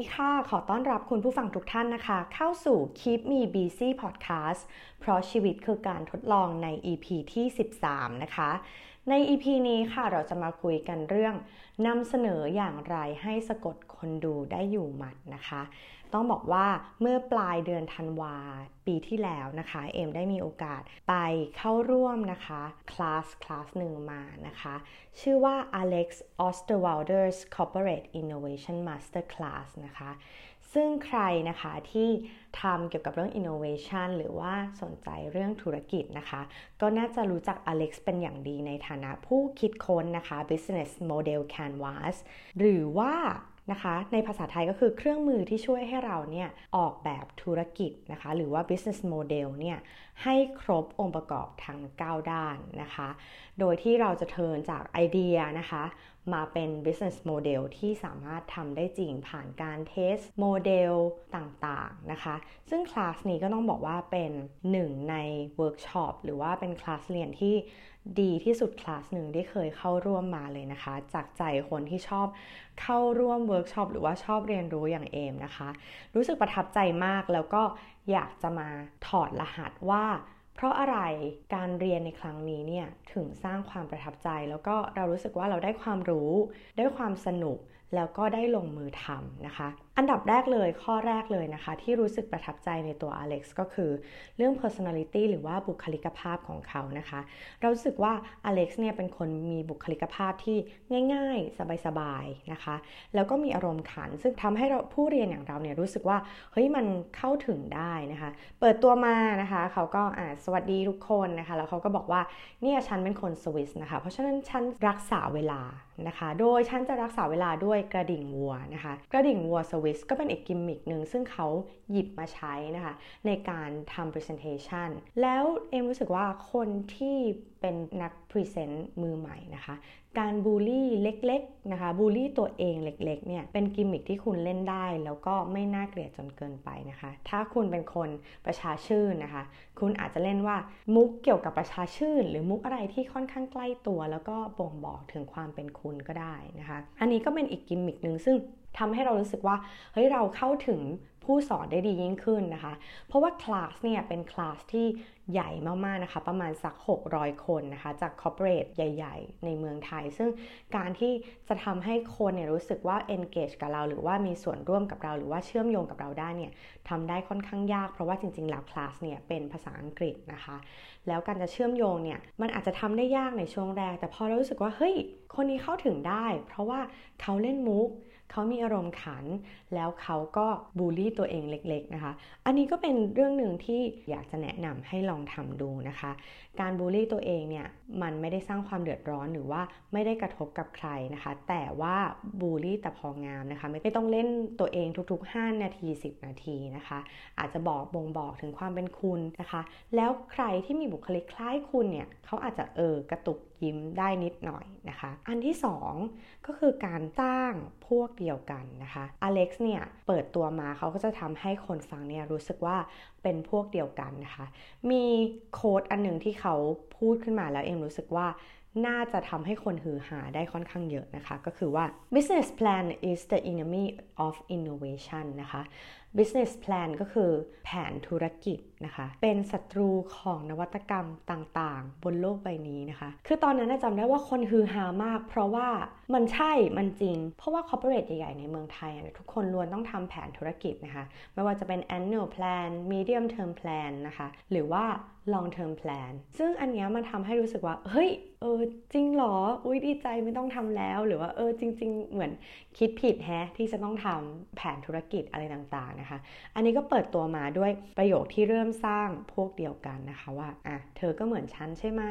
ดีค่ะ ขอต้อนรับคุณผู้ฟังทุกท่านนะคะ เข้าสู่ Keep Me Busy Podcast เพราะชีวิตคือการทดลองใน EP ที่ 13 นะคะ ใน EP นี้ค่ะเราจะมาคุยกันเรื่องนำเสนออย่างไรให้สะกดคนดูได้อยู่หมัดนะคะ ต้องบอกว่าเมื่อปลายเดือนธันวาปีที่แล้วนะคะ เอ็มได้มีโอกาสไปเข้าร่วมนะคะคลาสคลาสหนึ่งมานะคะ ชื่อว่า Alex Osterwalder's Corporate Innovation Master Class นะคะ ซึ่งใครนะคะที่ทำเกี่ยวกับเรื่อง innovation หรือว่าสนใจเรื่องธุรกิจนะคะ ก็น่าจะรู้จัก Alex เป็นอย่างดีในฐานะผู้คิดค้นนะคะ business model canvas หรือว่า นะคะ ในภาษาไทยก็คือเครื่องมือที่ช่วยให้เราเนี่ยออกแบบธุรกิจนะคะ หรือว่า business model เนี่ย ให้ครบองค์ประกอบทั้ง 9 ด้านนะคะ โดยที่เราจะ turn จากไอเดียนะคะ มาเป็น business model ที่สามารถทำได้จริงผ่านการ test model ต่างๆนะคะ ซึ่งคลาสนี้ก็ต้องบอกว่าเป็นหนึ่งในเวิร์กช็อปหรือว่าเป็นคลาสเรียนที่ดีที่สุดคลาสหนึ่งที่เคยเข้าร่วมมาเลยนะคะ จากใจคนที่ชอบเข้าร่วมเวิร์กช็อปหรือว่าชอบเรียนรู้อย่างเอ็มนะคะ รู้สึกประทับใจมากแล้วก็อยากจะมาถอดรหัสว่า เพราะอะไรการเรียนในครั้งนี้เนี่ยถึงสร้างความประทับใจ แล้วก็เรารู้สึกว่าเราได้ความรู้ ได้ความสนุกแล้วก็ได้ลงมือทำนะคะอันดับแรกเลยข้อแรกเลยนะคะ ที่รู้สึกประทับใจในตัวอเล็กซ์ก็คือ เรื่อง personality หรือว่าบุคลิกภาพของเขานะคะ เรารู้สึกว่าอเล็กซ์เนี่ยเป็นคนมีบุคลิกภาพที่ง่าย ๆ สบายๆนะคะ แล้วก็มีอารมณ์ขัน ซึ่งทำให้เราผู้เรียนอย่างเราเนี่ยรู้สึกว่าเฮ้ยมันเข้าถึงได้นะคะ เปิดตัวมานะคะเขาก็อ่าสวัสดีทุกคนนะคะ แล้วเขาก็บอกว่าเนี่ยฉันเป็นคนสวิสนะคะ เพราะฉะนั้นฉันรักษาเวลานะคะ โดยฉันจะรักษาเวลาด้วยกระดิ่งวัวนะคะ กระดิ่งวัวสวิสก็เป็นอีกกิมมิคหนึ่งซึ่งเขาหยิบมาใช้นะคะในการทำ presentation แล้วเอ็มรู้สึกว่าคนที่เป็นนัก present มือใหม่นะคะ การบูลลี่เล็กๆนะคะบูลลี่ตัวเองเล็กๆเนี่ยเป็นกิมมิคที่คุณเล่นได้ แล้วก็ไม่น่าเกลียดจนเกินไปนะคะ ถ้าคุณเป็นคนประชาชื่นนะคะ คุณอาจจะเล่นว่ามุกเกี่ยวกับประชาชื่น หรือมุกอะไรที่ค่อนข้างใกล้ตัว แล้วก็บ่งบอกถึงความเป็นคุณก็ได้นะคะ อันนี้ก็เป็นอีกกิมมิคหนึ่งซึ่ง ทำให้เรารู้สึกว่าเฮ้ยเราเข้าถึงผู้สอนได้ดียิ่งขึ้นนะคะ เพราะว่าคลาสเนี่ยเป็นคลาสที่ ใหญ่มากๆนะคะ ประมาณสัก 600 คนนะคะ จากคอร์เปอเรทใหญ่ ๆ ในเมืองไทย ซึ่งการที่จะทำให้คนเนี่ยรู้สึกว่า engage กับเรา หรือว่ามีส่วนร่วมกับเรา หรือว่าเชื่อมโยงกับเราได้เนี่ยทำได้ค่อนข้างยาก เพราะว่าจริง ๆ แล้วคลาสเนี่ยเป็นภาษาอังกฤษนะคะ แล้วการจะเชื่อมโยงเนี่ยมันอาจจะทำได้ยากในช่วงแรก แต่พอเรารู้สึกว่าเฮ้ยคนนี้เข้าถึงได้ เพราะว่าเขาเล่นมุกเขามีอารมณ์ขัน แล้วเขาก็บูลลี่ตัวเองเล็ก ๆ นะคะ อันนี้ก็เป็นเรื่องหนึ่งที่อยากจะแนะนำให้ลองทำดูนะคะ การบูลลี่ตัวเองเนี่ยมันไม่ได้สร้างความเดือดร้อนหรือว่าไม่ได้กระทบกับใครนะคะ แต่ว่าบูลลี่แต่พองามนะคะ ไม่ต้องเล่นตัวเองทุก ๆ 5 นาที 10 นาทีนะคะ อาจจะบอกบ่งบอกถึงความเป็นคุณนะคะ แล้วใครที่มีบุคลิกคล้ายคุณเนี่ยเขาอาจจะเออกระตุกยิ้มได้นิดหน่อยนะคะ อันที่ 2 ก็คือการสร้างพวกเดียวกันนะคะอเล็กซ์เนี่ยเปิดตัวมาเขาก็จะทำให้คนฟังเนี่ยรู้สึกว่าเป็นพวกเดียวกันนะคะ มีีโค้ดอันหนึ่งที่เขาพูดขึ้นมาแล้วเอ็มรู้สึกว่าน่าจะทำให้คนหือหาได้ค่อนข้างเยอะนะคะ ก็คือว่า business plan is the enemy of innovation นะคะ business plan ก็คือแผนธุรกิจนะคะ เป็นศัตรูของนวัตกรรมต่างๆ บนโลกใบนี้นะคะ คือตอนนั้นจำได้ว่าคนฮือฮามาก เพราะว่ามันใช่ มันจริง เพราะว่า corporate ใหญ่ๆ ในเมืองไทย ทุกคนล้วนต้องทำแผนธุรกิจนะคะ ไม่ว่าจะเป็น annual plan medium term plan นะคะ หรือว่า long term plan ซึ่งอันนี้มันทำให้รู้สึกว่า เฮ้ย เออ จริงหรอ อุ้ยดีใจไม่ต้องทำแล้ว หรือว่า เออ จริง ๆ เหมือนคิดผิดแฮะที่จะต้องทำแผนธุรกิจอะไรต่างๆนะคะ อันนี้ก็เปิดตัวมาด้วยประโยคที่เริ่มสร้างพวกเดียวกันนะคะว่าอะเธอก็เหมือนฉันใช่ไหม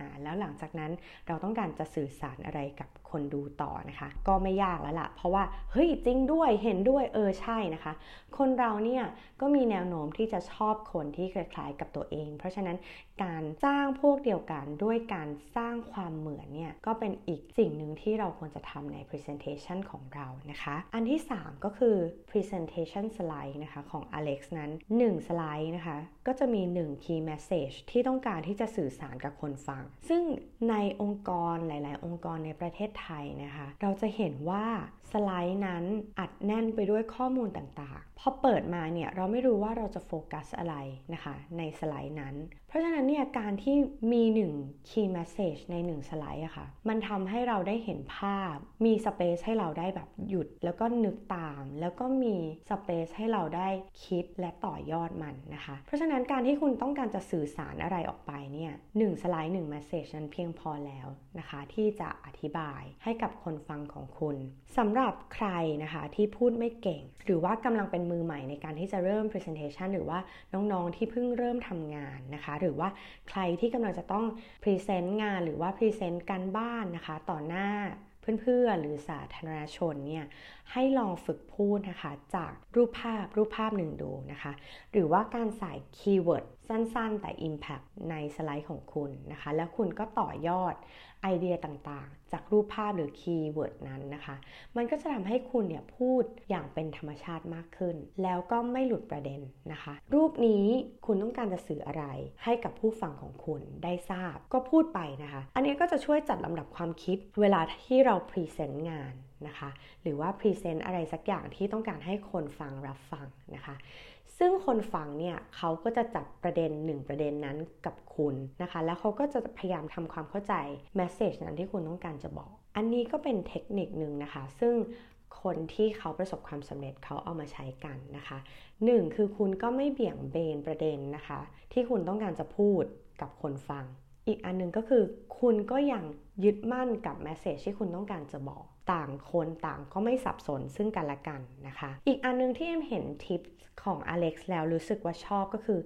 อะแล้วหลังจากนั้นเราต้องการจะสื่อสารอะไรกับคนดูต่อนะคะ ก็ไม่ยากแล้วละ่ะ เพราะว่าเฮ้ยจริงด้วยเห็นด้วยเออใช่นะคะ คนเราเนี่ยก็มีแนวโน้มที่จะชอบคนที่คล้ายๆกับตัวเอง เพราะฉะนั้นการสร้างพวกเดียวกันด้วยการสร้างความเหมือนเนี่ยก็เป็นอีกสิ่งหนึ่งที่เราควรจะทำใน presentation ของเรานะคะ อันที่ 3 ก็คือ presentation slide นะคะของ Alex นั้น 1 สไลด์นะคะ ก็จะมี 1 key message ที่ต้องการที่จะสื่อสารกับคนฟัง ซึ่งในองค์กรหลาย ๆ องค์กรในประเทศไทยนะคะ เราจะเห็นว่าสไลด์นั้นอัดแน่นไปด้วยข้อมูลต่างๆ พอเปิดมาเนี่ยเราไม่รู้ว่าเราจะโฟกัสอะไรนะคะในสไลด์นั้น เพราะฉะนั้นเนี่ยการที่มี1 key message ใน 1 สไลด์อะคะ่ะ มันทำให้เราได้เห็นภาพ มีสเปซให้เราได้แบบหยุด แล้วก็นึกตาม แล้วก็มีสเปซให้เราได้คิดและต่อยอดมันนะคะ เพราะฉะนั้นการที่คุณต้องการจะสื่อสารอะไรออกไปเนี่ยหสไลด์1 message นั้นเพียงพอแล้วนะคะ ที่จะอธิบายให้กับคนฟังของคุณสำหรับหรับใครนะคะที่พูดไม่เก่ง หรือว่ากำลังเป็นมือใหม่ในการที่จะเริ่ม presentation หรือว่าน้องๆที่เพิ่งเริ่มทำงานนะคะ หรือว่าใครที่กำลังจะต้อง present งานหรือว่า present การบ้านนะคะ ต่อหน้าเพื่อนๆหรือสาธารณชนเนี่ย ให้ลองฝึกพูดนะคะ จากรูปภาพรูปภาพหนึ่งดูนะคะ หรือว่าการใส่ keyword สั้นๆ แต่ Impact ในสไลด์ของคุณนะคะ แล้วคุณก็ต่อยอดไอเดียต่างๆ จากรูปภาพหรือ keyword นั้นนะคะ มันก็จะทำให้คุณเนี่ยพูดอย่างเป็นธรรมชาติมากขึ้น แล้วก็ไม่หลุดประเด็นนะคะ รูปนี้คุณต้องการจะสื่ออะไร ให้กับผู้ฟังของคุณได้ทราบก็พูดไปนะคะ อันนี้ก็จะช่วยจัดลำดับความคิดเวลาที่เรา present งาน นะคะ หรือว่า present อะไรสักอย่างที่ต้องการให้คนฟังรับฟังนะคะ ซึ่งคนฟังเนี่ยเขาก็จะจับประเด็นหนึ่งประเด็นนั้นกับคุณนะคะ แล้วเขาก็จะพยายามทำความเข้าใจ message นั้นที่คุณต้องการจะบอก อันนี้ก็เป็นเทคนิคหนึ่งนะคะ ซึ่งคนที่เขาประสบความสำเร็จเขาเอามาใช้กันนะคะ 1. คือคุณก็ไม่เบี่ยงเบนประเด็นนะคะ ที่คุณต้องการจะพูดกับคนฟัง อีกอันนึงก็คือ คุณก็ยังยึดมั่นกับ message ที่คุณต้องการจะบอก ต่างคนต่างก็ไม่สับสนซึ่งกันและกันนะคะ อีกอันนึงที่เอ็มเห็นทิปของ Alex แล้วรู้สึกว่าชอบก็คือ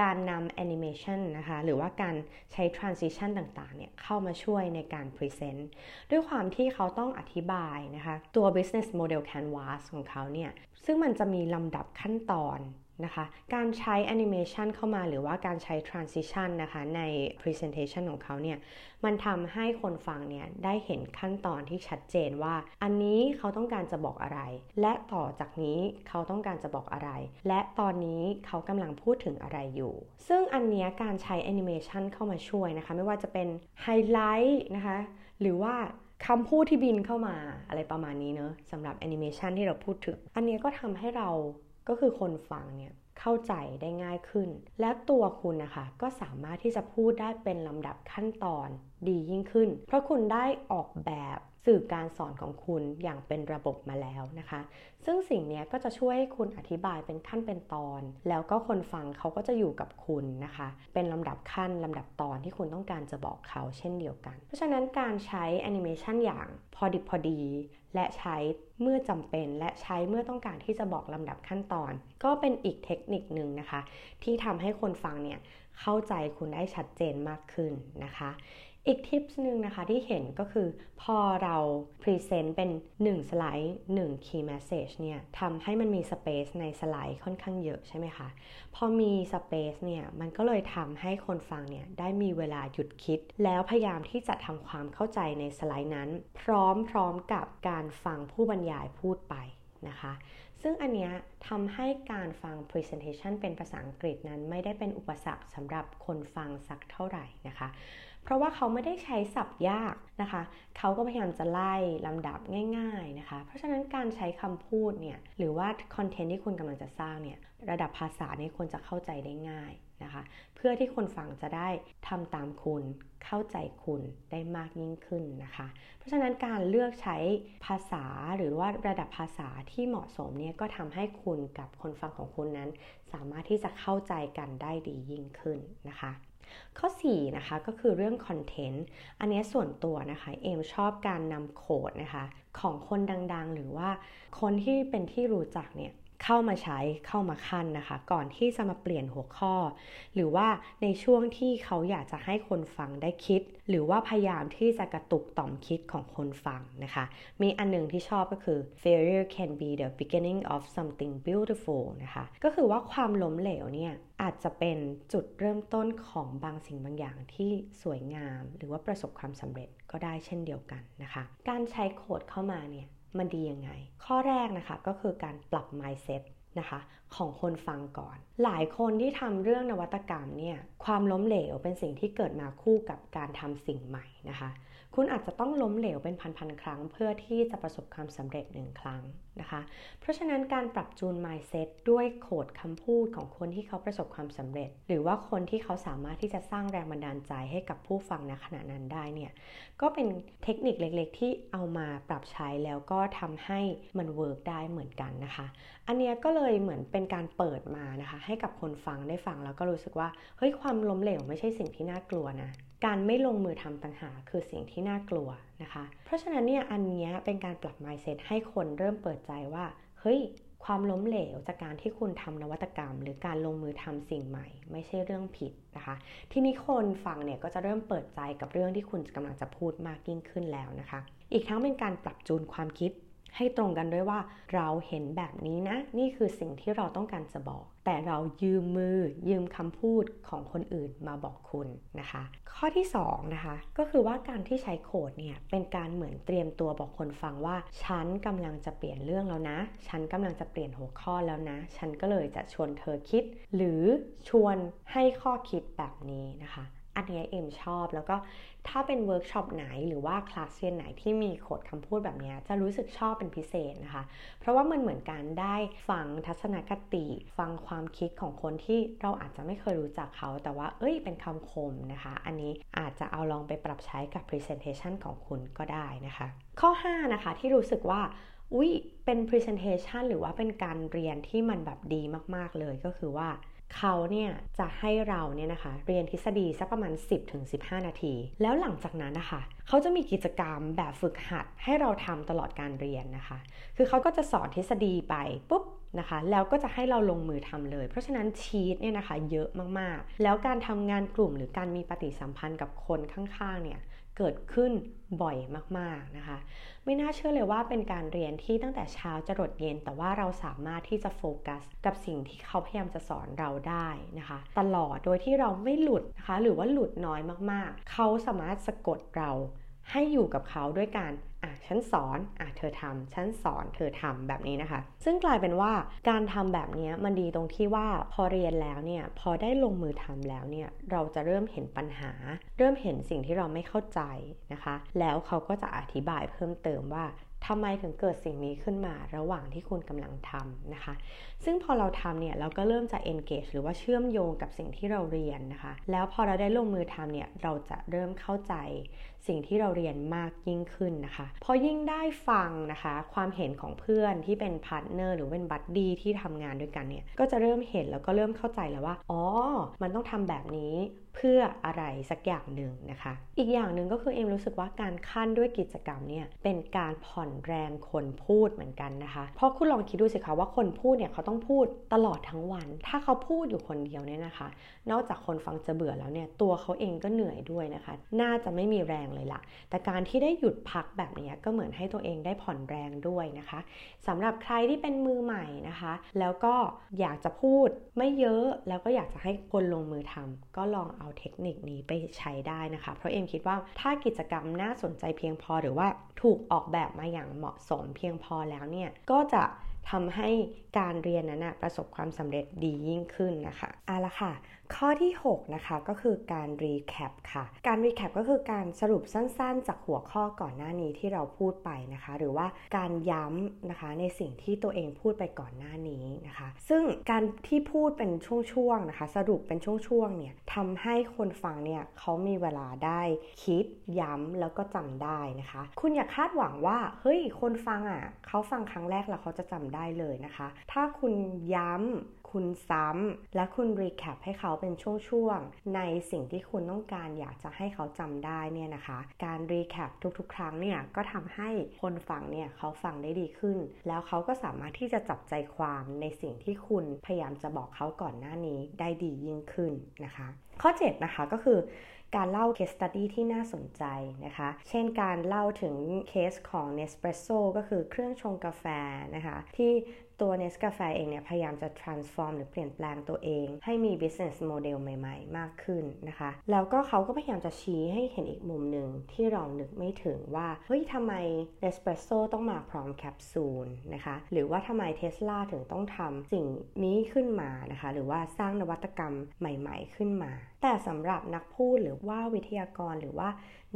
การนำแอนิเมชันนะคะ หรือว่าการใช้ transition ต่างๆ เนี่ย เข้ามาช่วยในการ present ด้วยความที่เขาต้องอธิบายนะคะ ตัว business model canvas ของเขาเนี่ย ซึ่งมันจะมีลำดับขั้นตอน นะคะการใช้แอนิเมชันเข้ามาหรือว่าการใช้ transition นะคะใน presentation ของเขาเนี่ยมันทำให้คนฟังเนี่ยได้เห็นขั้นตอนที่ชัดเจนว่า อันนี้เขาต้องการจะบอกอะไร และต่อจากนี้เขาต้องการจะบอกอะไร และตอนนี้เขากำลังพูดถึงอะไรอยู่ ซึ่งอันนี้การใช้แอนิเมชันเข้ามาช่วยนะคะไม่ว่าจะเป็นไฮไลท์นะคะหรือว่าคำพูดที่บินเข้ามาอะไรประมาณนี้เนอะสำหรับแอนิเมชันที่เราพูดถึง อันนี้ก็ทำให้เรา ก็คือคนฟังเนี่ยเข้าใจได้ง่ายขึ้น และตัวคุณนะคะก็สามารถที่จะพูดได้เป็นลำดับขั้นตอนดียิ่งขึ้น เพราะคุณได้ออกแบบ สื่อการสอนของคุณอย่างเป็นระบบมาแล้วนะคะ ซึ่งสิ่งนี้ก็จะช่วยให้คุณอธิบายเป็นขั้นเป็นตอน แล้วก็คนฟังเขาก็จะอยู่กับคุณนะคะ เป็นลำดับขั้นลำดับตอนที่คุณต้องการจะบอกเขาเช่นเดียวกัน เพราะฉะนั้นการใช้แอนิเมชันอย่างพอดิบพอดีและใช้เมื่อจำเป็นและใช้เมื่อต้องการที่จะบอกลำดับขั้นตอน ก็เป็นอีกเทคนิคหนึ่งนะคะ ที่ทำให้คนฟังเนี่ยเข้าใจคุณได้ชัดเจนมากขึ้นนะคะ อีก tips หนึ่งนะคะที่เห็นก็คือพอเรา present เป็น 1 สไลด์ 1 key message เนี่ยทำให้มันมี space ในสไลด์ค่อนข้างเยอะใช่ไหมคะ พอมีสเปซเนี่ยมันก็เลยทำให้คนฟังเนี่ยได้มีเวลาหยุดคิด แล้วพยายามที่จะทำความเข้าใจในสไลด์นั้น พร้อมๆกับการฟังผู้บรรยายพูดไปนะคะซึ่งอันเนี้ยทำให้การฟัง presentation เป็นภาษาอังกฤษนั้นไม่ได้เป็นอุปสรรคสำหรับคนฟังสักเท่าไหร่นะคะ เพราะว่าเขาไม่ได้ใช้ศัพท์ยากนะคะ เขาก็พยายามจะไล่ลำดับง่ายๆนะคะ เพราะฉะนั้นการใช้คำพูดเนี่ยหรือว่าคอนเทนต์ที่คุณกำลังจะสร้างเนี่ยระดับภาษาเนี่ยควรจะเข้าใจได้ง่ายนะคะ เพื่อที่คนฟังจะได้ทำตามคุณเข้าใจคุณได้มากยิ่งขึ้นนะคะ เพราะฉะนั้นการเลือกใช้ภาษาหรือว่าระดับภาษาที่เหมาะสมเนี่ยก็ทำให้คุณกับคนฟังของคุณนั้น สามารถที่จะเข้าใจกันได้ดียิ่งขึ้นนะคะ ข้อ 4 นะคะก็คือเรื่องคอนเทนต์ อันนี้ส่วนตัวนะคะเอมชอบการนำโค้ดนะคะของคนดังๆ หรือว่าคนที่เป็นที่รู้จักเนี่ย เข้ามาใช้เข้ามาขั้นนะคะ ก่อนที่จะมาเปลี่ยนหัวข้อ หรือว่าในช่วงที่เขาอยากจะให้คนฟังได้คิด หรือว่าพยายามที่จะกระตุกต่อมคิดของคนฟังนะคะ มีอันนึงที่ชอบก็คือ failure can be the beginning of something beautiful นะคะก็คือว่าความล้มเหลวเนี่ยอาจจะเป็นจุดเริ่มต้นของบางสิ่งบางอย่างที่สวยงาม หรือว่าประสบความสำเร็จก็ได้เช่นเดียวกันนะคะ การใช้โค้ดเข้ามาเนี่ย มันดียังไง ข้อแรกนะคะก็คือการปรับ mindset นะคะของคนฟังก่อน หลายคนที่ทำเรื่องนวัตกรรมเนี่ยความล้มเหลวเป็นสิ่งที่เกิดมาคู่กับการทำสิ่งใหม่นะคะ คุณอาจจะต้องล้มเหลวเป็นพันๆครั้ง เพื่อที่จะประสบความสำเร็จหนึ่งครั้งนะคะ เพราะฉะนั้นการปรับจูน mindset ด้วยโคดคำพูดของคนที่เขาประสบความสำเร็จ หรือว่าคนที่เขาสามารถที่จะสร้างแรงบันดาลใจให้กับผู้ฟังในขณะนั้นได้เนี่ยก็เป็นเทคนิคเล็กๆ ที่เอามาปรับใช้แล้วก็ทำให้มันเวิร์กได้เหมือนกันนะคะ อันนี้ก็เลยเหมือนเป็นการเปิดมานะคะ ให้กับคนฟังได้ฟังแล้วก็รู้สึกว่าเฮ้ยความล้มเหลวไม่ใช่สิ่งที่น่ากลัวนะ การไม่ลงมือทำต่างหากคือสิ่งที่น่ากลัวนะคะ เพราะฉะนั้นเนี่ยอันนี้เป็นการปรับ mindset ให้คนเริ่มเปิดใจว่า เฮ้ย ความล้มเหลวจากการที่คุณทำนวัตกรรม หรือการลงมือทำสิ่งใหม่ ไม่ใช่เรื่องผิดนะคะ ทีนี้คนฟังเนี่ยก็จะเริ่มเปิดใจกับเรื่องที่คุณกำลังจะพูดมากยิ่งขึ้นแล้วนะคะ อีกทั้งเป็นการปรับจูนความคิด ให้ตรงกันด้วยว่าเราเห็นแบบนี้นะ นี่คือสิ่งที่เราต้องการจะบอก แต่เรายืมมือยืมคำพูดของคนอื่นมาบอกคุณนะคะ ข้อที่2นะคะก็คือว่าการที่ใช้โคดเนี่ยเป็นการเหมือนเตรียมตัวบอกคนฟังว่า ฉันกำลังจะเปลี่ยนเรื่องแล้วนะ ฉันกำลังจะเปลี่ยนหัวข้อแล้วนะ ฉันก็เลยจะชวนเธอคิด หรือชวนให้ข้อคิดแบบนี้นะคะ อันนี้เอ็มชอบ แล้วก็ถ้าเป็นเวิร์กช็อปไหนหรือว่าคลาสเรียนไหนที่มีโควตคำพูดแบบนี้จะรู้สึกชอบเป็นพิเศษนะคะ เพราะว่ามันเหมือนการได้ฟังทัศนคติ ฟังความคิดของคนที่เราอาจจะไม่เคยรู้จักเขา แต่ว่าเอ้ยเป็นคำคมนะคะ อันนี้อาจจะเอาลองไปปรับใช้กับ Presentation ของคุณก็ได้นะคะ ข้อ 5 นะคะที่รู้สึกว่าอุ้ยเป็น Presentation หรือว่าเป็นการเรียนที่มันแบบดีมาก ๆ เลยก็คือว่า เขาเนี่ยจะให้เราเนี่ยนะคะเรียนทฤษฎีสักประมาณ 10-15 นาที แล้วหลังจากนั้นนะคะเขาจะมีกิจกรรมแบบฝึกหัดให้เราทำตลอดการเรียนนะคะ คือเขาก็จะสอนทฤษฎีไปปุ๊บนะคะแล้วก็จะให้เราลงมือทำเลย เพราะฉะนั้นชีตเนี่ยนะคะเยอะมากๆ แล้วการทำงานกลุ่มหรือการมีปฏิสัมพันธ์กับคนข้างๆเนี่ย เกิดขึ้นบ่อยมากๆนะคะ ไม่น่าเชื่อเลยว่าเป็นการเรียนที่ตั้งแต่เช้าจะรดเย็น แต่ว่าเราสามารถที่จะโฟกัส กับสิ่งที่เขาพยายามจะสอนเราได้นะคะ ตลอดโดยที่เราไม่หลุดนะคะ หรือว่าหลุดน้อยมากๆ เขาสามารถสะกดเรา ให้อยู่กับเขาด้วยการอะฉันสอนอะเธอทำฉันสอนเธอทำแบบนี้นะคะ ซึ่งกลายเป็นว่าการทำแบบนี้มันดีตรงที่ว่าพอเรียนแล้วเนี่ยพอได้ลงมือทำแล้วเนี่ยเราจะเริ่มเห็นปัญหา เริ่มเห็นสิ่งที่เราไม่เข้าใจนะคะ แล้วเขาก็จะอธิบายเพิ่มเติมว่าทำไมถึงเกิดสิ่งนี้ขึ้นมาระหว่างที่คุณกำลังทำนะคะ ซึ่งพอเราทำเนี่ยเราก็เริ่มจะ engage หรือว่าเชื่อมโยงกับสิ่งที่เราเรียนนะคะ แล้วพอเราได้ลงมือทำเนี่ยเราจะเริ่มเข้าใจ สิ่งที่เราเรียนมากยิ่งขึ้นนะคะ พอยิ่งได้ฟังนะคะ ความเห็นของเพื่อนที่เป็นพาร์ทเนอร์หรือเป็นบัดดี้ที่ทำงานด้วยกันเนี่ย ก็จะเริ่มเห็นแล้วก็เริ่มเข้าใจแล้วว่า อ๋อ มันต้องทำแบบนี้ เพื่ออะไรสักอย่างหนึ่งนะคะ อีกอย่างหนึ่งก็คือเอ็มรู้สึกว่าการขั้นด้วยกิจกรรมเนี่ยเป็นการผ่อนแรงคนพูดเหมือนกันนะคะ เพราะคุณลองคิดดูสิคะว่าคนพูดเนี่ยเขาต้องพูดตลอดทั้งวัน ถ้าเขาพูดอยู่คนเดียวเนี่ยนะคะ นอกจากคนฟังจะเบื่อแล้วเนี่ยตัวเขาเองก็เหนื่อยด้วยนะคะ น่าจะไม่มีแรงเลยล่ะ แต่การที่ได้หยุดพักแบบนี้ก็เหมือนให้ตัวเองได้ผ่อนแรงด้วยนะคะสำหรับใครที่เป็นมือใหม่นะคะ แล้วก็อยากจะพูดไม่เยอะแล้วก็อยากจะให้คนลงมือทำก็ลองเอาเทคนิคนี้ไปใช้ได้นะคะ เพราะเอ็มคิดว่าถ้ากิจกรรมน่าสนใจเพียงพอหรือว่าถูกออกแบบมาอย่างเหมาะสมเพียงพอแล้วเนี่ยก็จะทำให้ การเรียนนั้นประสบความสำเร็จดียิ่งขึ้นนะคะเอาละค่ะ ข้อที่ 6 นะคะก็คือการ recap ค่ะ การ recap ก็คือการสรุปสั้นๆ จากหัวข้อก่อนหน้านี้ที่เราพูดไปนะคะ หรือว่าการย้ำนะคะในสิ่งที่ตัวเองพูดไปก่อนหน้านี้นะคะ ซึ่งการที่พูดเป็นช่วงๆนะคะ สรุปเป็นช่วงๆเนี่ยทำให้คนฟังเนี่ยเขามีเวลาได้คิดย้ำแล้วก็จำได้นะคะ คุณอย่าคาดหวังว่าเฮ้ยคนฟังอะเขาฟังครั้งแรกแล้วเขาจะจำได้เลยนะคะถ้าคุณย้ำ คุณซ้ำ และคุณรีแคปให้เขาเป็นช่วงๆ ในสิ่งที่คุณต้องการอยากจะให้เขาจำได้เนี่ยนะคะ การ recap ทุกๆ ครั้งเนี่ยก็ทำให้คนฟังเนี่ยเขาฟังได้ดีขึ้น แล้วเขาก็สามารถที่จะจับใจความในสิ่งที่คุณพยายามจะบอกเขาก่อนหน้านี้ได้ดียิ่งขึ้นนะคะ ข้อ 7 นะคะก็คือการเล่า case study ที่น่าสนใจนะคะ เช่นการเล่าถึงเคสของ Nespresso ก็คือเครื่องชงกาแฟนะคะ ที่ ตัว n e s c a f e เองเนี่ยพยายามจะ transform หรือเปลี่ยนแปลงตัวเอง ให้มี business model ใหม่ ๆ มากขึ้นนะคะ แล้วก็เขาก็พยายามจะชี้ให้เห็นอีกมุมหนึ่งที่เรานึกไม่ถึงว่า เฮ้ยทำไม Nespresso ต้องมาพร้อมแคปซูลนะคะ หรือว่าทำไมเทสลาถึงต้องทำสิ่งนี้ขึ้นมานะคะ หรือว่าสร้างนวัตกรรมใหม่ ๆ ขึ้นมา แต่สำหรับนักพูดหรือว่าวิทยากรหรือว่า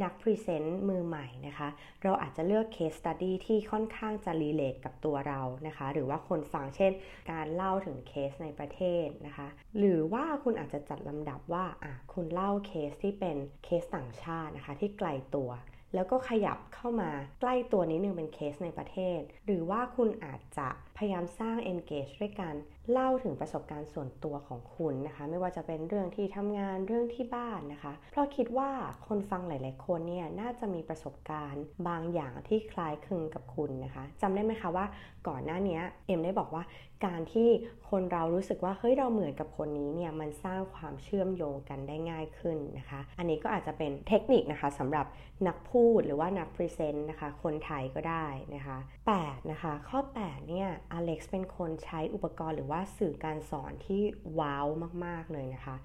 นัก present มือใหม่นะคะ เราอาจจะเลือก case study ที่ค่อนข้างจะ relate กับตัวเรานะคะ หรือว่าคนฟังเช่น การเล่าถึงเคสในประเทศนะคะ หรือว่าคุณอาจจะจัดลำดับว่าอะคุณเล่าเคสที่เป็นเคสต่างชาตินะคะ ที่ไกลตัวแล้วก็ขยับเข้ามาใกล้ตัวนิดนึงเป็นเคสในประเทศ หรือว่าคุณอาจจะพยายามสร้าง engage ด้วยการเล่าถึงประสบการณ์ส่วนตัวของคุณนะคะ ไม่ว่าจะเป็นเรื่องที่ทำงานเรื่องที่บ้านนะคะ เพราะคิดว่าคนฟังหลาย ๆ คนเนี่ยน่าจะมีประสบการณ์บางอย่างที่คล้ายคลึงกับคุณนะคะจำได้ไหมคะว่าก่อนหน้านี้เอ็มได้บอกว่าการที่คนเรารู้สึกว่าเฮ้ยเราเหมือนกับคนนี้เนี่ยมันสร้างความเชื่อมโยงกันได้ง่ายขึ้นนะคะ อันนี้ก็อาจจะเป็นเทคนิคนะคะสำหรับนักพูดหรือว่านัก present นะคะ คนไทยก็ได้นะคะ8นะคะข้อ8เนี่ยอเล็กซ์เป็นคนใช้อุปกรณ์หรือว่าสื่อการสอนที่ว้าวมากๆเลยนะคะ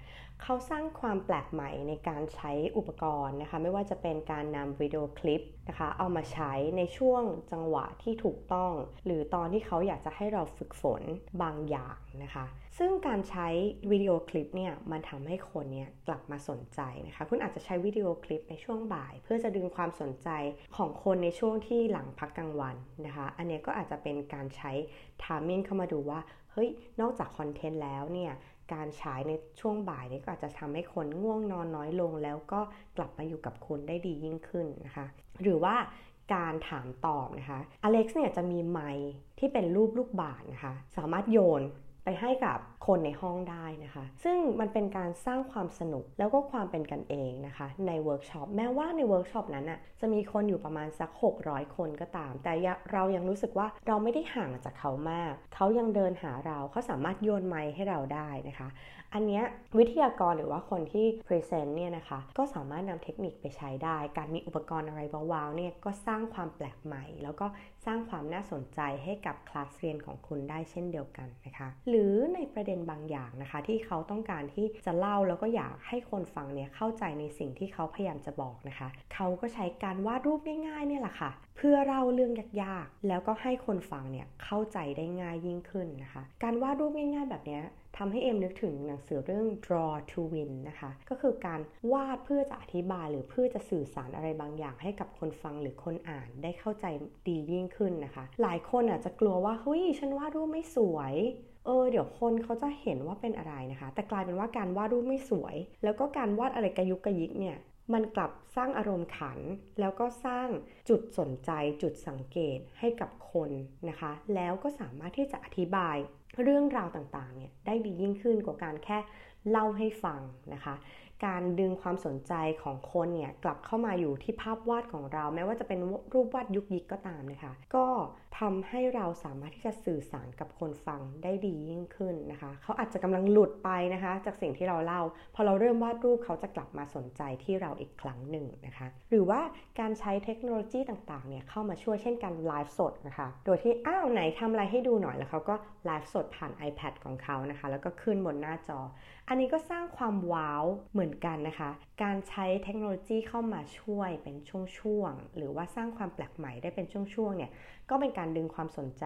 เขาสร้างความแปลกใหม่ในการใช้อุปกรณ์นะคะ ไม่ว่าจะเป็นการนำวิดีโอคลิปนะคะ เอามาใช้ในช่วงจังหวะที่ถูกต้อง หรือตอนที่เขาอยากจะให้เราฝึกฝนบางอย่างนะคะ ซึ่งการใช้วิดีโอคลิปเนี่ยมันทำให้คนเนี่ยกลับมาสนใจนะคะ คุณอาจจะใช้วิดีโอคลิปในช่วงบ่าย เพื่อจะดึงความสนใจของคนในช่วงที่หลังพักกลางวันนะคะ อันนี้ก็อาจจะเป็นการใช้ทามมิ่งเข้ามาดูว่า ฮ้ยนอกจากคอนเทนต์แล้วเนี่ยการฉายในช่วงบ่ายนี้ก็อาจจะทำให้คนง่วงนอนน้อยลง แล้วก็กลับมาอยู่กับคุณได้ดียิ่งขึ้นนะคะ หรือว่าการถามตอบนะคะอเล็กซ์เนี่ยจะมีไมค์ที่เป็นรูปลูกบาศนะคะ สามารถโยน ไปให้กับคนในห้องได้นะคะ ซึ่งมันเป็นการสร้างความสนุกแล้วก็ความเป็นกันเองนะคะ ในเวิร์กช็อปแม้ว่าในเวิร์กช็อปนั้นอะจะมีคนอยู่ประมาณสัก 600 คนก็ตาม แต่เรายังรู้สึกว่าเราไม่ได้ห่างจากเขามาก เขายังเดินหาเราเขาสามารถโยนไมค์ให้เราได้นะคะ อันนี้วิทยากรหรือว่าคนที่ present เนี่ยนะคะก็สามารถนำเทคนิคไปใช้ได้ การมีอุปกรณ์อะไรว้าวๆเนี่ยก็สร้างความแปลกใหม่ แล้วก็สร้างความน่าสนใจให้กับคลาสเรียนของคุณได้เช่นเดียวกันนะคะ หรือในประเด็นบางอย่างนะคะ ที่เขาต้องการที่จะเล่าแล้วก็อยากให้คนฟังเนี่ยเข้าใจในสิ่งที่เขาพยายามจะบอกนะคะ เขาก็ใช้การวาดรูปง่ายๆเนี่ยแหละค่ะ เพื่อเล่าเรื่องยากๆ แล้วก็ให้คนฟังเนี่ยเข้าใจได้ง่ายยิ่งขึ้นนะคะ การวาดรูปง่ายๆ แบบนี้ทำให้เอ็มนึกถึงหนังสือเรื่อง Draw to Win นะคะ ก็คือการวาดเพื่อจะอธิบายหรือเพื่อจะสื่อสารอะไรบางอย่างให้กับคนฟังหรือคนอ่านได้เข้าใจดียิ่งขึ้นนะคะ หลายคนอาจจะกลัวว่าเฮ้ยฉันวาดรูปไม่สวยเออเดี๋ยวคนเขาจะเห็นว่าเป็นอะไรนะคะ แต่กลายเป็นว่าการวาดรูปไม่สวย แล้วก็การวาดอะไรกระยุกกระยิกเนี่ยมันกลับสร้างอารมณ์ขัน แล้วก็สร้างจุดสนใจจุดสังเกตให้กับคนนะคะ แล้วก็สามารถที่จะอธิบายเรื่องราวต่างๆเนี่ยได้ดียิ่งขึ้นกว่าการแค่เล่าให้ฟังนะคะ การดึงความสนใจของคนเนี่ยกลับเข้ามาอยู่ที่ภาพวาดของเรา แม้ว่าจะเป็นรูปวาดยุกยิกก็ตามนะคะ ก็ทำให้เราสามารถที่จะสื่อสารกับคนฟังได้ดียิ่งขึ้นนะคะ เขาอาจจะกำลังหลุดไปนะคะ จากสิ่งที่เราเล่า พอเราเริ่มวาดรูปเขาจะกลับมาสนใจที่เราอีกครั้งหนึ่งนะคะ หรือว่าการใช้เทคโนโลยีต่างๆเนี่ยเข้ามาช่วยเช่นการไลฟ์สดนะคะ โดยที่อ้าวไหนทำอะไรให้ดูหน่อยแล้วเขาก็ไลฟ์สดผ่าน iPad ของเขานะคะ แล้วก็ขึ้นบนหน้าจอ อันนี้ก็สร้างความว้าวเหมือนกันนะคะ การใช้เทคโนโลยีเข้ามาช่วยเป็นช่วงๆ หรือว่าสร้างความแปลกใหม่ได้เป็นช่วงๆ เนี่ย ก็เป็นการดึงความสนใจ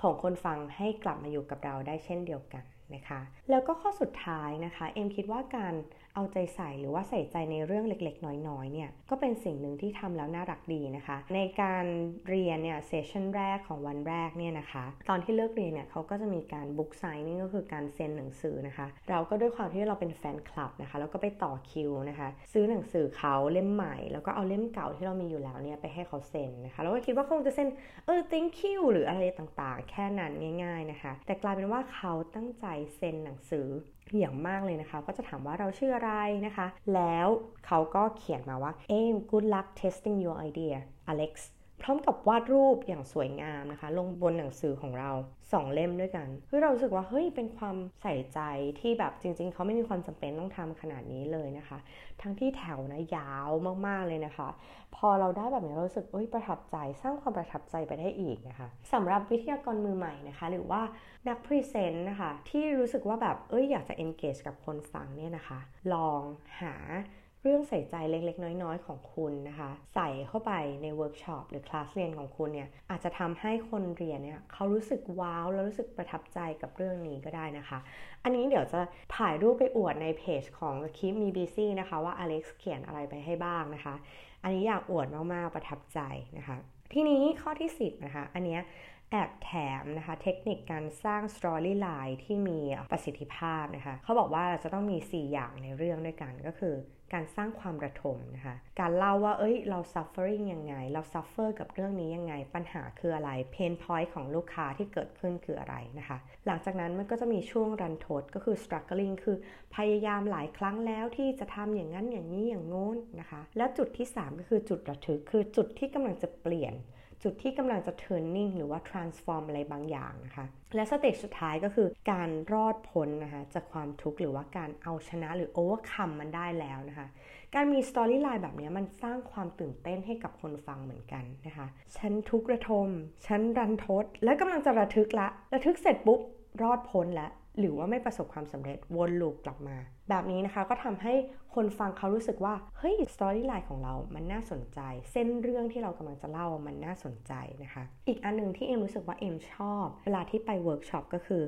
ของคนฟังให้กลับมาอยู่กับเราได้เช่นเดียวกันนะคะ แล้วก็ข้อสุดท้ายนะคะ เอ็มคิดว่าการ เอาใจใส่หรือว่าใส่ใจในเรื่องเล็กๆ น้อยๆเนี่ยก็เป็นสิ่งหนึ่งที่ทำแล้วน่ารักดีนะคะ ในการเรียนเนี่ยเซสชันแรกของวันแรกเนี่ยนะคะ ตอนที่เลิกเรียนเนี่ยเขาก็จะมีการบุ๊กไซน์นี่ก็คือการเซ็นหนังสือนะคะ เราก็ด้วยความที่เราเป็นแฟนคลับนะคะแล้วก็ไปต่อคิวนะคะ ซื้อหนังสือเขาเล่มใหม่ แล้วก็เอาเล่มเก่าที่เรามีอยู่แล้วเนี่ยไปให้เขาเซ็นนะคะแล้วก็คิดว่าคงจะเซ็นเออ thank you หรืออะไรต่างๆ แค่นั้นง่าย ๆนะคะ แต่กลายเป็นว่าเขาตั้งใจเซ็นหนังสือ อย่างมากเลยนะคะ ก็จะถามว่าเราชื่ออะไรนะคะ แล้วเขาก็เขียนมาว่า aim good luck testing your idea Alex พร้อมกับวาดรูปอย่างสวยงามนะคะ ลงบนหนังสือของเรา2เล่มด้วยกันคือเราสึกว่าเฮ้ยเป็นความใส่ใจที่แบบจริง ๆเขาไม่มีความจำเป็นต้องทำขนาดนี้เลยนะคะ ทั้งที่แถวนะยาวมากๆเลยนะคะ พอเราได้แบบนี้เรารู้สึกเอ้ยประทับใจสร้างความประทับใจไปได้อีกนะคะสำหรับวิทยากรมือใหม่นะคะ หรือว่านัก present นะคะที่รู้สึกว่าแบบเอ้ยอยากจะ engage กับคนฟังเนี่ยนะคะ ลองหา เรื่องใส่ใจเล็กๆ น้อยๆ ของคุณนะคะ ใส่เข้าไปในเวิร์กช็อปหรือคลาสเรียนของคุณเนี่ยอาจจะทำให้คนเรียนเนี่ยเขารู้สึกว้าว แล้วรู้สึกประทับใจกับเรื่องนี้ก็ได้นะคะ อันนี้เดี๋ยวจะถ่ายรูปไปอวดในเพจของคิมมีบีซี่นะคะว่าอเล็กซ์เขียนอะไรไปให้บ้างนะคะ อันนี้อยากอวดมากๆประทับใจนะคะ ทีนี้ข้อที่ 10 นะคะ อันเนี้ยแอบแถมนะคะเทคนิคการสร้าง storyline ที่มีประสิทธิภาพนะคะเขาบอกว่าเราจะต้องมี 4 อย่างในเรื่องด้วยกันก็คือ การสร้างความระทมนะคะ การเล่าว่า เอ้ย เรา suffering ยังไง เรา suffer กับเรื่องนี้ยังไง ปัญหาคืออะไร pain point ของลูกค้าที่เกิดขึ้นคืออะไรนะคะ หลังจากนั้นมันก็จะมีช่วงรันทดก็คือ struggling คือพยายามหลายครั้งแล้วที่จะทำอย่างนั้นอย่างนี้อย่างโน้นนะคะ แล้วจุดที่ 3 ก็คือจุดระทึก คือจุดที่กำลังจะเปลี่ยน จุดที่กำลังจะ turning หรือว่า transform อะไรบางอย่างนะคะ และ stage สุดท้ายก็คือการรอดพ้นนะคะจากความทุกข์หรือว่าการเอาชนะหรือ overcome มันได้แล้วนะคะ การมี storyline แบบนี้มันสร้างความตื่นเต้นให้กับคนฟังเหมือนกันนะคะ ฉันทุกข์ระทม ฉันรันทด และกำลังจะระทึกละ ระทึกเสร็จปุ๊บรอดพ้นแล้ว หรือว่าไม่ประสบความสำเร็จวน loop กลับมา แบบนี้นะคะก็ทำให้คนฟังเขารู้สึกว่า เฮ้ย storyline ของเรามันน่าสนใจ เส้นเรื่องที่เรากำลังจะเล่ามันน่าสนใจนะคะ อีกอันหนึ่งที่เอ็มรู้สึกว่าเอ็มชอบ เวลาที่ไปเวิร์กช็อปก็คือ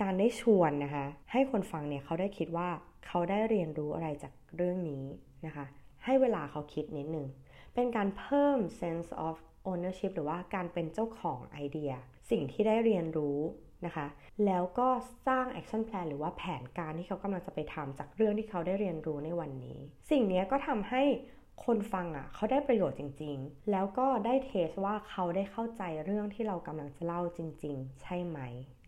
การได้ชวนนะคะ ให้คนฟังเนี่ยเขาได้คิดว่าเขาได้เรียนรู้อะไรจากเรื่องนี้นะคะ ให้เวลาเขาคิดนิดนึงเป็นการเพิ่ม sense of ownership หรือว่าการเป็นเจ้าของไอเดีย สิ่งที่ได้เรียนรู้ นะคะ แล้วก็สร้าง action plan หรือว่าแผนการที่เขากำลังจะไปทำจากเรื่องที่เขาได้เรียนรู้ในวันนี้ สิ่งนี้ก็ทำให้คนฟังอะเขาได้ประโยชน์จริง ๆ แล้วก็ได้เทสว่าเขาได้เข้าใจเรื่องที่เรากำลังจะเล่าจริง ๆ ใช่ไหม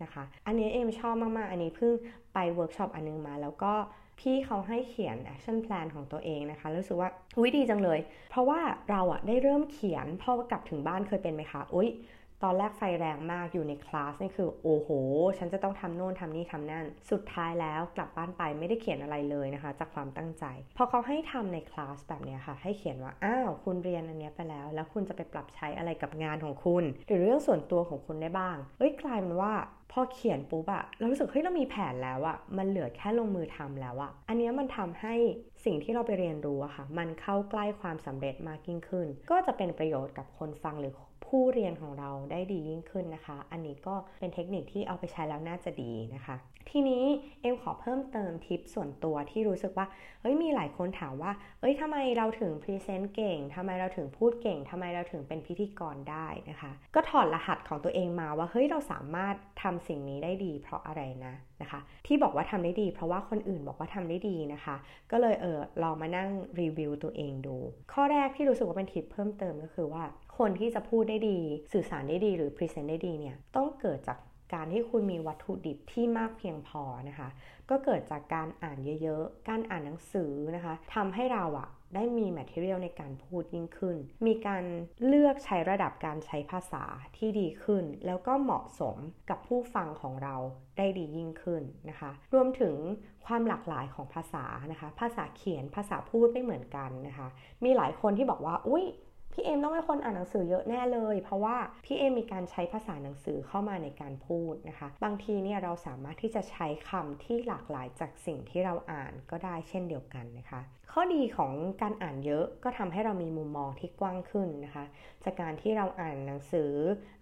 นะคะ อันนี้เอมชอบมากๆ อันนี้เพิ่งไปเวิร์กช็อปอันนึงมา แล้วก็พี่เขาให้เขียน action plan ของตัวเองนะคะรู้สึกว่าวิดีจังเลย เพราะว่าเราอะได้เริ่มเขียนพอกลับถึงบ้านเคยเป็นไหมคะอุ๊ย ตอนแรกไฟแรงมากอยู่ในคลาสนี่คือโอ้โห ฉันจะต้องทำโน่นทำนี่ทำนั่น สุดท้ายแล้วกลับบ้านไปไม่ได้เขียนอะไรเลยนะคะ จากความตั้งใจ พอเขาให้ทำในคลาสแบบนี้ค่ะ ให้เขียนว่า อ้าว คุณเรียนอันนี้ไปแล้ว แล้วคุณจะไปปรับใช้อะไรกับงานของคุณ หรือเรื่องส่วนตัวของคุณได้บ้าง เอ้ยกลายเป็นว่าพอเขียนปุ๊บอะเรารู้สึกเฮ้ยเรามีแผนแล้วอะมันเหลือแค่ลงมือทำแล้วอะอันนี้มันทำให้สิ่งที่เราไปเรียนรู้อะค่ะ มันเข้าใกล้ความสำเร็จมากยิ่งขึ้น ก็จะเป็นประโยชน์กับคนฟังหรือ ผู้เรียนของเราได้ดียิ่งขึ้นนะคะ อันนี้ก็เป็นเทคนิคที่เอาไปใช้แล้วน่าจะดีนะคะ ทีนี้เอ็มขอเพิ่มเติมทิปส่วนตัวที่รู้สึกว่าเฮ้ยมีหลายคนถามว่า เอ้ยทำไมเราถึงพรีเซนต์เก่งทำไมเราถึงพูดเก่งทำไมเราถึงเป็นพิธีกรได้นะคะ ก็ถอดรหัสของตัวเองมาว่าเฮ้ยเราสามารถทำสิ่งนี้ได้ดี เพราะอะไรนะนะคะ ที่บอกว่าทำได้ดี เพราะว่าคนอื่นบอกว่าทำได้ดีนะคะ ก็เลยเออลองมานั่งรีวิวตัวเองดู ข้อแรกที่รู้สึกว่าเป็นทิปเพิ่มเติมก็คือว่า คนที่จะพูดได้ดี สื่อสารได้ดีหรือพรีเซนต์ได้ดีเนี่ยต้องเกิดจากการที่คุณมีวัตถุดิบที่มากเพียงพอนะคะ ก็เกิดจากการอ่านเยอะๆ การอ่านหนังสือนะคะทำให้เราอะได้มี material ในการพูดยิ่งขึ้น มีการเลือกใช้ระดับการใช้ภาษาที่ดีขึ้น แล้วก็เหมาะสมกับผู้ฟังของเราได้ดียิ่งขึ้นนะคะ รวมถึงความหลากหลายของภาษานะคะ ภาษาเขียนภาษาพูดไม่เหมือนกันนะคะ มีหลายคนที่บอกว่า อุ้ย พี่เอ็มต้องเป็นคนอ่านหนังสือเยอะแน่เลย เพราะว่าพี่เอ็มมีการใช้ภาษาหนังสือเข้ามาในการพูดนะคะ บางทีเนี่ยเราสามารถที่จะใช้คำที่หลากหลายจากสิ่งที่เราอ่านก็ได้เช่นเดียวกันนะคะ ข้อดีของการอ่านเยอะก็ทำให้เรามีมุมมองที่กว้างขึ้นนะคะ จากการที่เราอ่านหนังสือ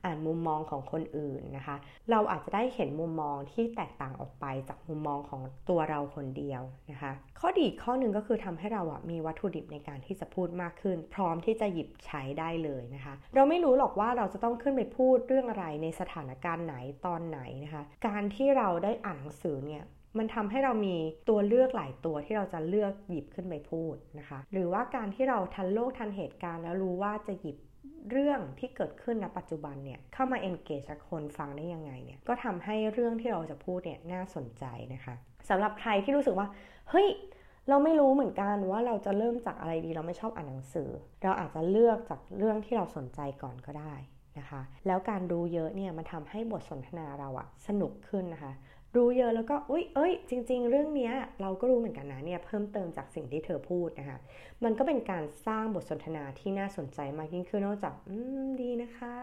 อ่านมุมมองของคนอื่นนะคะ เราอาจจะได้เห็นมุมมองที่แตกต่างออกไปจากมุมมองของตัวเราคนเดียวนะคะ ข้อดีข้อหนึ่งก็คือทำให้เราอะมีวัตถุดิบในการที่จะพูดมากขึ้น พร้อมที่จะหยิบใช้ได้เลยนะคะ เราไม่รู้หรอกว่าเราจะต้องขึ้นไปพูดเรื่องอะไรในสถานการณ์ไหนตอนไหนนะคะ การที่เราได้อ่านหนังสือเนี่ยมันทำให้เรามีตัวเลือกหลายตัวที่เราจะเลือกหยิบขึ้นไปพูดนะคะ หรือว่าการที่เราทันโลกทันเหตุการณ์ แล้วรู้ว่าจะหยิบเรื่องที่เกิดขึ้นณปัจจุบันเนี่ยเข้ามา engage กับคนฟังได้ยังไงเนี่ยก็ทำให้เรื่องที่เราจะพูดเนี่ยน่าสนใจนะคะสำหรับใครที่รู้สึกว่าเฮ้ย เราไม่รู้เหมือนกันว่าเราจะเริ่มจากอะไรดี เราไม่ชอบอ่านหนังสือ เราอาจจะเลือกจากเรื่องที่เราสนใจก่อนก็ได้นะคะ แล้วการรู้เยอะเนี่ยมันทำให้บทสนทนาเราอะสนุกขึ้นนะคะ รู้เยอะแล้วก็อุ้ยเอ้ย จริง ๆ เรื่องนี้เราก็รู้เหมือนกันนะเนี่ยเพิ่มเติมจากสิ่งที่เธอพูดนะคะ มันก็เป็นการสร้างบทสนทนาที่น่าสนใจมากยิ่งขึ้นนอกจากอืมดีนะคะ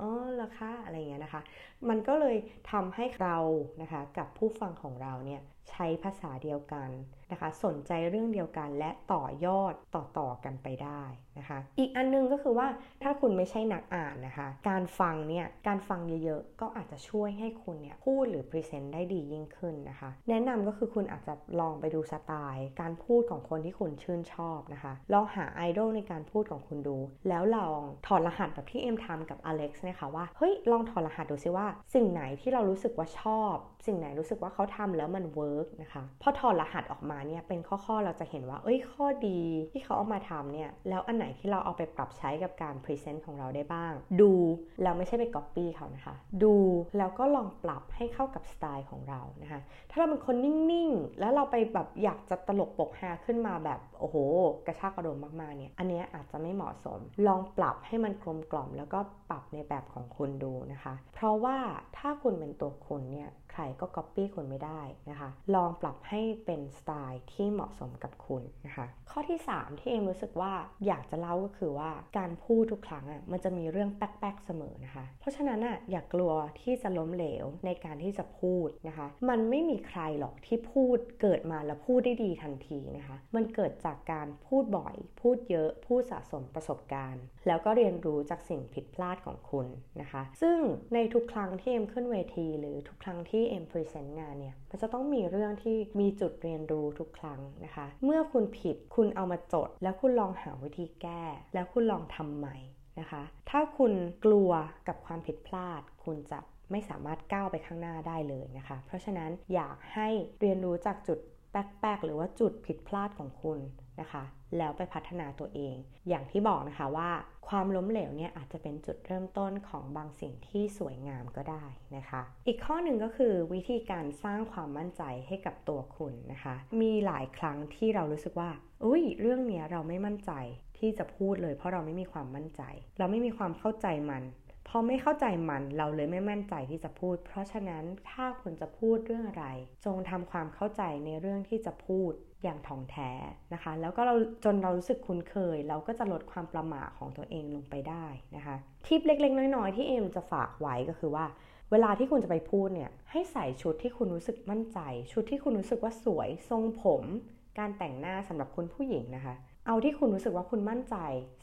อ๋อเหรอคะอะไรเงี้ยนะคะ มันก็เลยทำให้เรานะคะกับผู้ฟังของเราเนี่ยใช้ภาษาเดียวกันนะคะ สนใจเรื่องเดียวกันและต่อยอดต่อๆกันไปได้นะคะ อีกอันนึงก็คือว่าถ้าคุณไม่ใช่นักอ่านนะคะ การฟังเนี่ยการฟังเยอะๆ ก็อาจจะช่วยให้คุณเนี่ยพูดหรือพรีเซนต์ได้ดียิ่งขึ้นนะคะ แนะนำก็คือคุณอาจจะลองไปดูสไตล์ การพูดของคนที่คุณชื่นชอบนะคะลองหาไอดอลในการพูดของคุณดู แล้วลองถอดรหัสแบบที่เอ็มทำกับอเล็กซ์นะคะว่าเฮ้ยลองถอดรหัสดูซิว่า สิ่งไหนที่เรารู้สึกว่าชอบ สิ่งไหนรู้สึกว่าเขาทำแล้วมันเวิร์กนะคะพอถอดรหัสออกมาเนี่ยเป็นข้อๆเราจะเห็นว่า เอ้ยข้อดีที่เขาเอามาทำเนี่ยแล้วอันไหนที่เราเอาไปปรับใช้กับการพรีเซนต์ของเราได้บ้าง ดูแล้วไม่ใช่ไปก๊อปปี้เขานะคะ ดูแล้วก็ลองปรับให้เข้ากับสไตล์ของเรานะคะถ้าเราเป็นคนนิ่งๆ แล้วเราไปแบบอยากจะตลกปกฮาขึ้นมาแบบโอ้โห กระชากกระโดดมากๆเนี่ยอันนี้อาจจะไม่เหมาะสม ลองปรับให้มันกลมกล่อม แล้วก็ปรับในแบบของคุณดูนะคะ เพราะว่าถ้าคุณเป็นตัวคุณเนี่ย รก็ก๊อปปี้คุณไม่ได้นะคะ ลองปรับให้เป็นสไตล์ที่เหมาะสมกับคุณนะคะ ข้อที่ 3 ที่เองรู้สึกว่าอยากจะเล่าก็คือว่าการพูดทุกครั้งอะมันจะมีเรื่องแป๊กๆเสมอนะคะ เพราะฉะนั้นอะอย่ากลัวที่จะล้มเหลวในการที่จะพูดนะคะ มันไม่มีใครหรอกที่พูดเกิดมาแล้วพูดได้ดีทันทีนะคะ มันเกิดจากการพูดบ่อย พูดเยอะ พูดสะสมประสบการณ์แล้วก็เรียนรู้จากสิ่งผิดพลาดของคุณนะคะ ซึ่งในทุกครั้งที่เอ็มขึ้นเวที หรือทุกครั้งที่เอ็มพรีเซนต์งานเนี่ย มันจะต้องมีเรื่องที่มีจุดเรียนรู้ทุกครั้งนะคะ เมื่อคุณผิดคุณเอามาจด แล้วคุณลองหาวิธีแก้ แล้วคุณลองทำใหม่นะคะ ถ้าคุณกลัวกับความผิดพลาด คุณจะไม่สามารถก้าวไปข้างหน้าได้เลยนะคะ เพราะฉะนั้นอยากให้เรียนรู้จากจุดแป๊กๆหรือว่าจุดผิดพลาดของคุณ นะคะ แล้วไปพัฒนาตัวเอง อย่างที่บอกนะคะว่า ความล้มเหลวเนี่ยอาจจะเป็นจุดเริ่มต้นของบางสิ่งที่สวยงามก็ได้นะคะ อีกข้อหนึ่งก็คือวิธีการสร้างความมั่นใจให้กับตัวคุณนะคะ มีหลายครั้งที่เรารู้สึกว่าอุ้ยเรื่องนี้เราไม่มั่นใจที่จะพูดเลย เพราะเราไม่มีความมั่นใจ เราไม่มีความเข้าใจมันพอไม่เข้าใจมันเราเลยไม่มั่นใจที่จะพูด เพราะฉะนั้นถ้าคุณจะพูดเรื่องอะไร จงทำความเข้าใจในเรื่องที่จะพูด อย่างถ่องแท้นะคะ แล้วก็เราจนเรารู้สึกคุ้นเคย เราก็จะลดความประหม่าของตัวเองลงไปได้นะคะทิปเล็ก ๆ น้อย ๆ ที่เอ็มจะฝากไว้ก็คือว่า เวลาที่คุณจะไปพูดเนี่ยให้ใส่ชุดที่คุณรู้สึกมั่นใจ ชุดที่คุณรู้สึกว่าสวยทรงผม การแต่งหน้าสำหรับคุณผู้หญิงนะคะ เอาที่คุณรู้สึกว่าคุณมั่นใจ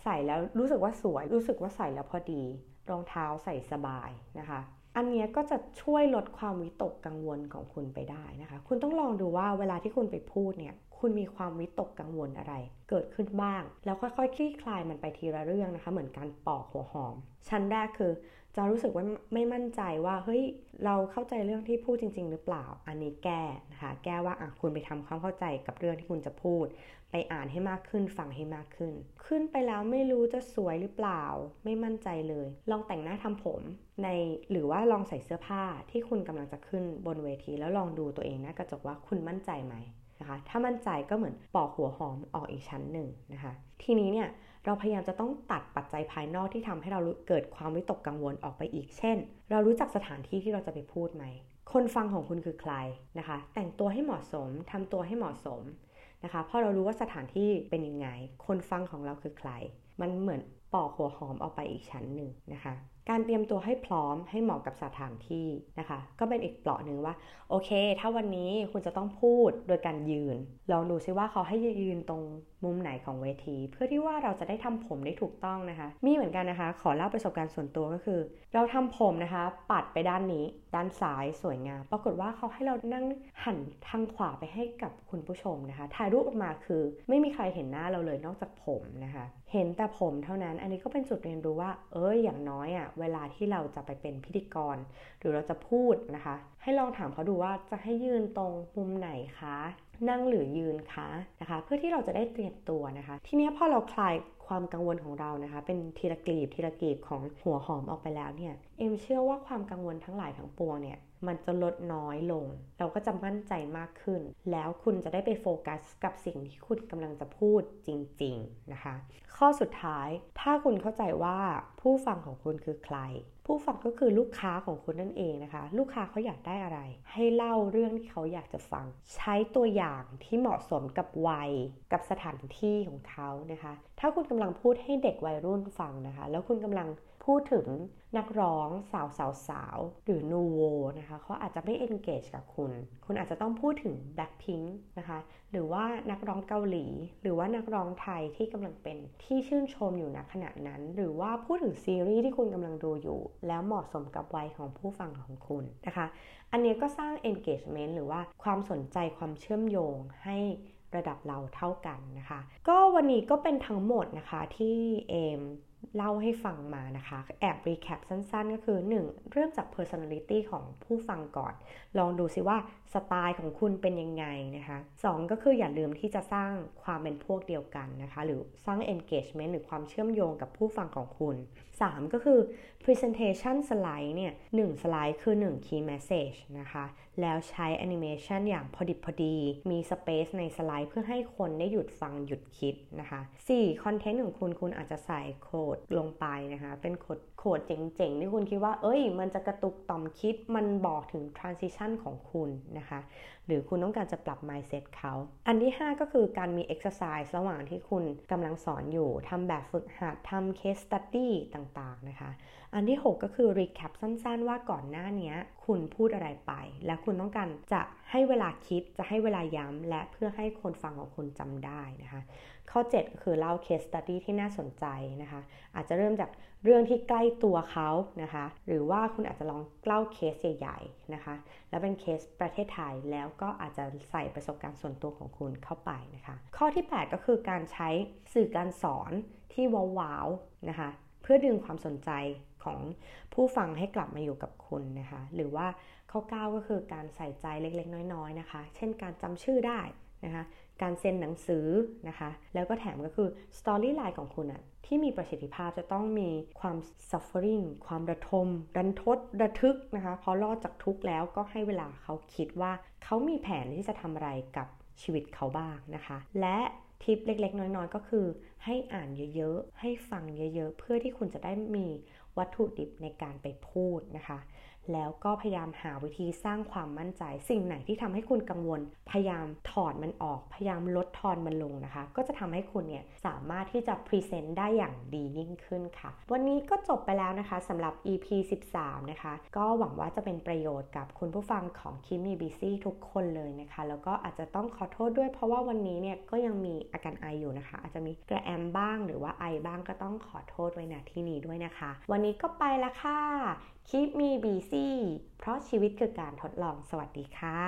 ใส่แล้วรู้สึกว่าสวย รู้สึกว่าใส่แล้วพอดี รองเท้าใส่สบายนะคะอันนี้ก็จะช่วยลดความวิตกกังวลของคุณไปได้นะคะ คุณต้องลองดูว่าเวลาที่คุณไปพูดเนี่ย คุณมีความวิตกกังวลอะไร เกิดขึ้นบ้าง แล้วค่อยๆคลี่คลายมันไปทีละเรื่องนะคะ เหมือนการปอกหัวหอม ชั้นแรกคือ จะรู้สึกว่าไม่มั่นใจว่าเฮ้ยเราเข้าใจเรื่องที่พูดจริง ๆ หรือเปล่า อันนี้แก้นะคะ แก้ว่าอะคุณไปทำความเข้าใจกับเรื่องที่คุณจะพูด ไปอ่านให้มากขึ้นฟังให้มากขึ้น ขึ้นไปแล้วไม่รู้จะสวยหรือเปล่า ไม่มั่นใจเลย ลองแต่งหน้าทำผมในหรือว่าลองใส่เสื้อผ้าที่คุณกำลังจะขึ้นบนเวที แล้วลองดูตัวเองหน้ากระจกว่าคุณมั่นใจไหม นะคะ ถ้ามั่นใจก็เหมือนปอกหัวหอมออกอีกชั้นหนึ่งนะคะ ทีนี้เนี่ยเราพยายามจะต้องตัดปัจจัยภายนอกที่ทำให้เราเกิดความวิตกกังวลออกไปอีก เช่น เรารู้จักสถานที่ที่เราจะไปพูดไหม คนฟังของคุณคือใครนะคะ แต่งตัวให้เหมาะสมทำตัวให้เหมาะสมนะคะเพราะเรารู้ว่าสถานที่เป็นยังไง คนฟังของเราคือใคร มันเหมือนปอกหัวหอมออกไปอีกชั้นหนึ่งนะคะ การเตรียมตัวให้พร้อมให้เหมาะกับสถานที่นะคะ ก็เป็นอีกเปราะหนึ่งว่า โอเค ถ้าวันนี้คุณจะต้องพูดโดยการยืน ลองดูซิว่าเขาให้ยืนตรงมุมไหนของเวที เพื่อที่ว่าเราจะได้ทำผมได้ถูกต้องนะคะ มีเหมือนกันนะคะ ขอเล่าประสบการณ์ส่วนตัวก็คือ เราทำผมนะคะ ปัดไปด้านนี้ ด้านซ้ายสวยงามปรากฏว่าเขาให้เรานั่งหันทางขวาไปให้กับคุณผู้ชมนะคะถ่ายรูปออกมาคือ ไม่มีใครเห็นหน้าเราเลยนอกจากผมนะคะเห็นแต่ผมเท่านั้น อันนี้ก็เป็นจุดเรียนรู้ว่า เอ้ย อย่างน้อยอะ่ะ เวลาที่เราจะไปเป็นพิธีกร หรือเราจะพูดนะคะ ให้ลองถามเขาดูว่าจะให้ยืนตรงมุมไหนคะ นั่งหรือยืนคะนะคะ เพื่อที่เราจะได้เตรียมตัวนะคะ ทีนี้พอเราคลายความกังวลของเรานะคะ เป็นทีละกลีบทีละกลีบของหัวหอมออกไปแล้วเนี่ย เอ็มเชื่อว่าความกังวลทั้งหลายทั้งปวงเนี่ย มันจะลดน้อยลง เราก็จะมั่นใจมากขึ้น แล้วคุณจะได้ไปโฟกัสกับสิ่งที่คุณกำลังจะพูดจริง ๆ นะคะ ข้อสุดท้าย ถ้าคุณเข้าใจว่าผู้ฟังของคุณคือใคร ผู้ฟังก็คือลูกค้าของคุณนั่นเองนะคะ ลูกค้าเขาอยากได้อะไร ให้เล่าเรื่องที่เขาอยากจะฟัง ใช้ตัวอย่างที่เหมาะสมกับวัย กับสถานที่ของเขานะคะ ถ้าคุณกำลังพูดให้เด็กวัยรุ่นฟังนะคะ แล้วคุณกำลัง พูดถึงนักร้องสาวสาวสาวหรือนูโวนะคะเขาอาจจะไม่ engage กับคุณ คุณอาจจะต้องพูดถึง Blackpink นะคะหรือว่านักร้องเกาหลี หรือว่านักร้องไทยที่กำลังเป็นที่ชื่นชมอยู่ณขณะนั้น หรือว่าพูดถึงซีรีส์ที่คุณกำลังดูอยู่ แล้วเหมาะสมกับวัยของผู้ฟังของคุณนะคะ อันนี้ก็สร้าง engagement หรือว่าความสนใจความเชื่อมโยงให้ระดับเราเท่ากันนะคะ ก็วันนี้ก็เป็นทั้งหมดนะคะที่เอม เล่าให้ฟังมานะคะ แอบรีแคปสั้นๆ ก็คือ 1. เริ่มจาก personality ของผู้ฟังก่อน ลองดูซิว่าสไตล์ของคุณเป็นยังไงนะคะ 2. ก็คืออย่าลืมที่จะสร้างความเป็นพวกเดียวกันนะคะ หรือสร้าง engagement หรือความเชื่อมโยงกับผู้ฟังของคุณ 3. ก็คือ presentation slide เนี่ย1สไลด์คือ 1 key message นะคะ แล้วใช้ animation อย่างพอดิบพอดี มี space ในสไลด์เพื่อให้คนได้หยุดฟังหยุดคิดนะคะ 4. คอนเทนต์ของคุณคุณอาจจะใส่โคดลงไปนะคะ เป็นโคดโคดเจ๋งๆที่คุณคิดว่า เอ้ย มันจะกระตุกต่อมคิด มันบอกถึง transition ของคุณนะคะ หรือคุณต้องการจะปรับ mindset เขา อันที่ 5 ก็คือการมี exercise ระหว่างที่คุณกำลังสอนอยู่ทำแบบฝึกหัดทำ case study ต่างๆนะคะ อันที่ 6 ก็คือ recap สั้นๆ ว่าก่อนหน้านี้คุณพูดอะไรไป และคุณต้องการจะให้เวลาคิดจะให้เวลาย้ำ และเพื่อให้คนฟังของคุณจำได้นะคะ ข้อ 7 ก็คือเล่า case study ที่น่าสนใจนะคะ อาจจะเริ่มจากเรื่องที่ใกล้ตัวเขานะคะ หรือว่าคุณอาจจะลองเล่าเคสใหญ่ๆนะคะ แล้วเป็นเคสประเทศไทยแล้วก็อาจจะใส่ประสบการณ์ส่วนตัวของคุณเข้าไปนะคะ ข้อที่ 8 ก็คือการใช้สื่อการสอนที่ว้าวๆนะคะ เพื่อดึงความสนใจ ของผู้ฟังให้กลับมาอยู่กับคุณนะคะ หรือว่าข้อ9ก็คือการใส่ใจเล็กๆ น้อยๆนะคะ เช่นการจำชื่อได้นะคะ การเซ็นหนังสือนะคะ แล้วก็แถมก็คือสตอรี่ไลน์ของคุณอะที่มีประสิทธิภาพจะต้องมีความ suffering ความระทม รันทด ระทึกนะคะ พอรอดจากทุกข์แล้วก็ให้เวลาเขาคิดว่าเขามีแผนที่จะทำอะไรกับชีวิตเขาบ้างนะคะ และทิปเล็กๆ น้อยๆ ก็คือให้อ่านเยอะๆ ให้ฟังเยอะๆ เพื่อที่คุณจะได้มี วัตถุดิบในการไปพูดนะคะ แล้วก็พยายามหาวิธีสร้างความมั่นใจ สิ่งไหนที่ทำให้คุณกังวล พยายามถอดมันออก พยายามลดทอนมันลงนะคะ ก็จะทำให้คุณเนี่ยสามารถที่จะพรีเซนต์ได้อย่างดียิ่งขึ้นค่ะ วันนี้ก็จบไปแล้วนะคะสำหรับ EP 13 นะคะ ก็หวังว่าจะเป็นประโยชน์กับคุณผู้ฟังของคิมีบีซี่ทุกคนเลยนะคะ แล้วก็อาจจะต้องขอโทษด้วย เพราะว่าวันนี้เนี่ยก็ยังมีอาการไออยู่นะคะ อาจจะมีกระแอมบ้างหรือว่าไอบ้างก็ต้องขอโทษไว้ณที่นี้ด้วยนะคะ วันนี้ก็ไปละค่ะ Keep me busy เพราะชีวิตคือการทดลองสวัสดีค่ะ